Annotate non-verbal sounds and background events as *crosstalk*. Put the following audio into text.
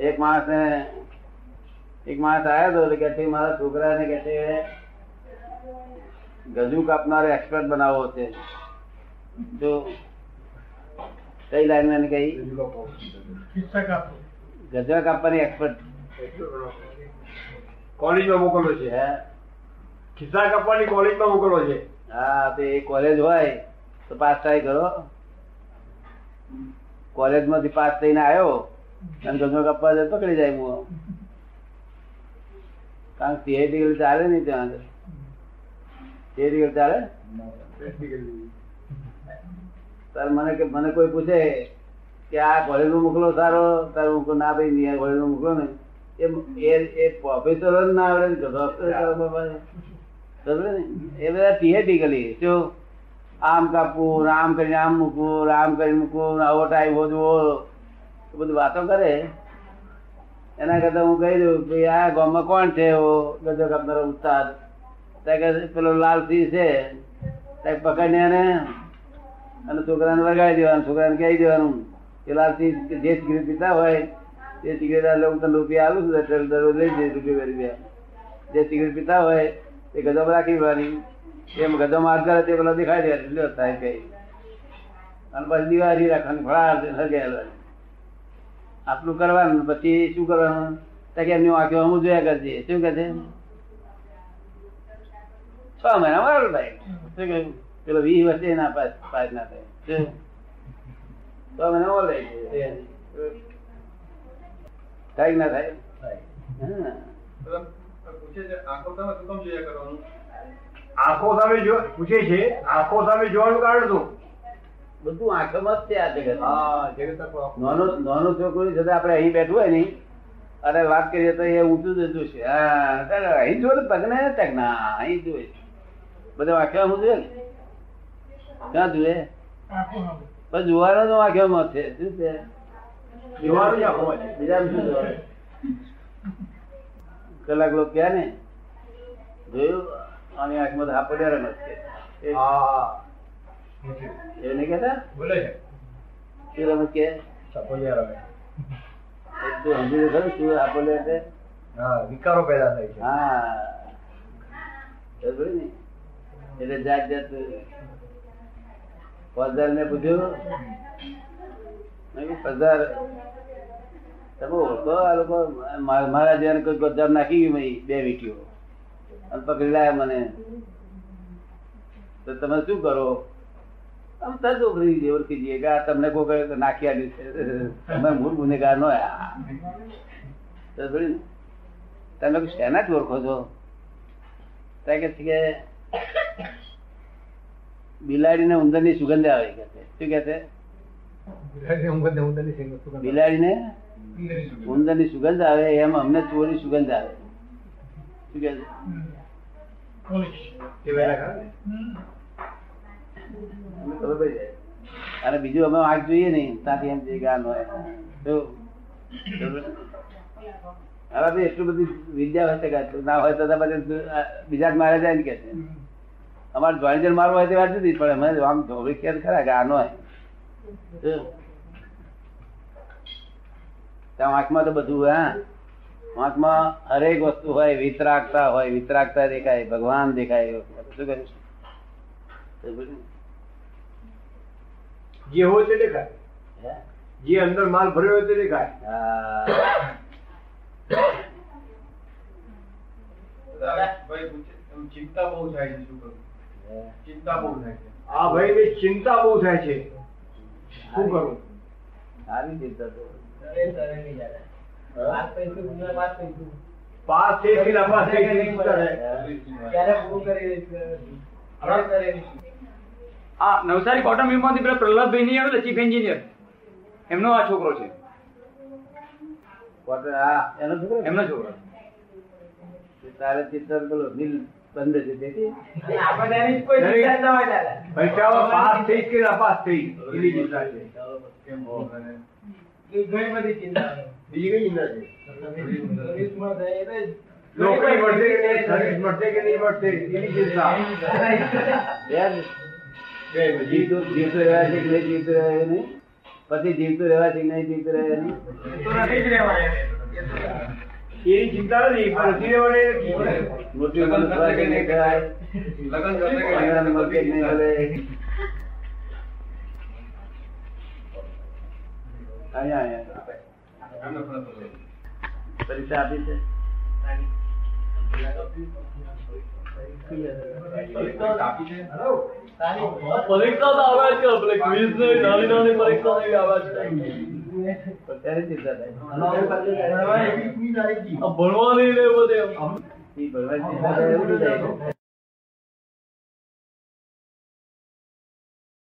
એક માણસ ને એક માણસ આવ્યો હતો કે છે, મારા છોકરાને કે છે ગજુ કાપનાર એક્સપર્ટ બનાવવો છે. જો કઈ લાઈનમાં કઈ? ગજવા કાપવાની એક્સપર્ટ કોલેજમાં મોકલવો છે. હે? ખિસ્સા કાપવાની કોલેજમાં મોકલવો છે. હા તો એ કોલેજ હોય તો પાસ ટ્રાય કરો. કોલેજમાંથી પાસ થઈને આવ્યો અને ગજવા કપવા જાય પકડી જાય હું કારણ કે theoretical ચાલે નહીં ત્યાં આગળ. theoretical ચાલે? તાર મને કે, મને કોઈ પૂછે કે આ કોલેજમાં મોકલો સારો? તાર હું ના ભાઈ નહીં કોલેજમાં મોકલો ને એ, એ- પ્રોફેસરો જ ના આવડે ડોક્ટર? એ બધા theoretically શું આમ કાપવું, આમ કરીને આમ મૂકવું, આમ કરીને મૂકવું, આવો ટાઈમ એ બધું વાતો કરે. એના કરતા હું કહી દઉં કે આ ગામમાં કોણ છે એવો ગજો કાપનારો ઉસ્તાદ. ત્યાં પેલો લાલસિંહ છે. ત્યાં પકડીને એને અને છોકરાને વગાડી દેવાનું, છોકરાને કહી દેવાનું કે લાલસિંહ જે સિગરેટ પીતા હોય તે સિગરેટ આ લોકો તને રૂપિયા આવું છું દરરોજ લઈ જઈશ રૂપિયા રૂપિયા. જે સિગરેટ પીતા હોય એ ગદમ રાખી દેવાની. એમ ગદમ હાથ કરે તે પેલા દેખાડી દેવા લ્યો થાય કઈ. અને પછી દિવાળી રાખવાની ફળા સળગાયેલા આટલું કરવાનું પછી શું કરવાનું? એમની વાંખ્યો હું જોયા કરજે. શું કે છે? છ મહિના બરાબર ભાઈ શું કહ્યું પેલો વીસ વર્ષે ના પાસ ના થાય? છ મહિના ઓલ થાય. થાય ના થાય? આંખો સામે પૂછે છે આંખો સામે જોવાનું કારણ શું? બધું આંખમાં જ છે આ જગત. નાનો નાનો છોકરો છે આપણે અહીં બેઠું હોય નહીં. અને વાત કરીએ તો એ ઊંચું જતું છે. હા અહીં જો પગને તક ના અહીં જોવે બધા વાંખ્યા હું જોયે ક્યાં જુએ? પણ જોવાનો તો વાંખ્યામાં છે. શું છે. શું જોવાનું? કલાક લોકો ક્યાં ને? જોયું? આની આંખમાં આપડે રમત છે. હા. એ નહીં કહેતા બોલે છે શું રમત કે સપોલિયા રમે તું સમજી ખરું શું હાપડિયા એટલે હા વિકારો પેદા થાય છે હા ને એટલે જાત જાત ફોજદાર ને પૂછ્યું ફોજદાર તમે ઓળખો આ લોકો મારા જેને કોઈ ગોજામ નાખી મેં બે વીટીઓ અને પકડી લાયા મને તો તમે શું કરો આમ તરત ઓળખી જઈએ ઓળખી જઈએ કે આ તમને કોઈ નાખી આવ્યું છે. તમે મૂળ ગુનેગાર નો ને? તમે લોકો શેનાથી ઓળખો છો? કે કે બિલાડીને ઉંદરની સુગંધ આવે કે છે? શું કે છે? બિલાડીને ઉંદરની સુગંધ આવે એમ અમને ચોરી સુગંધ આવે. શું કે છે તે વહેલા ખરા ને? અમને ખબર પડી જાય અને બીજું અમે વાંક જોઈએ નહીં. ત્યાંથી એમ જે ગાન? બરોબર? હવે તો એટલું બધી વિદ્યા હોય કે ના હોય તો બધા બીજા જ મારે જાય ને કે છે. અમારે જોઈન્ટર મારવો હોય તે વાત જુદી પણ અમે આમ ધોબી ખેર ખરા કે આનો હોય ત્યાં આંખમાં તો બધું હા. આંખમાં હરેક વસ્તુ હોય, વિતરાગતા હોય. વિતરાગતા દેખાય, ભગવાન દેખાય. શું કહ્યું જે હોય તે દેખાય. જે અંદર માલ ભર્યો હોય તે દેખાય. ચિંતા બહુ થાય છે શું કરું? ચિંતા બહુ થાય છે. આ ભાઈ ની ચિંતા બહુ થાય છે. શું કરું? સારી ચિંતા તો. પાસ થઈ કે નાપાસ થઈ કે નહીં કરે. આ નવસારી કોટન મિલમાંથી પેલા પ્રહલાદભાઈ નહીં આવેલા ચીફ એન્જિનિયર. એમનો આ છોકરો છે. એનો છોકરો એમનો છોકરો. તારે ચિત્ર પેલો નીલ બંધ છે તેથી પરીક્ષામાં પાસ થઈ કે નાપાસ થઈ એની ચિંતા છે. કેમ અને બીજી કઈ ચિંતા છે? નોકરી મળશે કે નહીં મળશે કે નહીં મળશે એની ચિંતા. *laughs* બેન, બે બધી. જીવ તો- જીવ તો એવા છે કે નહીં જીવ તો નહીં પછી જીવતું રહેવાથી નહીં જીવતું રહે નહીં તો નથી જ એની ચિંતા નથી પણ નથી રહેવાની મૃત્યુ પણ સ્વર્ગ નહીં કહેવાય. લગ્ન કરશે કે નહીં મળે. અહીંયા. પરીક્ષા આપી છે? પરીક્ષા તો આવે છે કે ક્વિઝ ને નાની નાની પરીક્ષા ને આવે ભણવાની ને બધે એમ.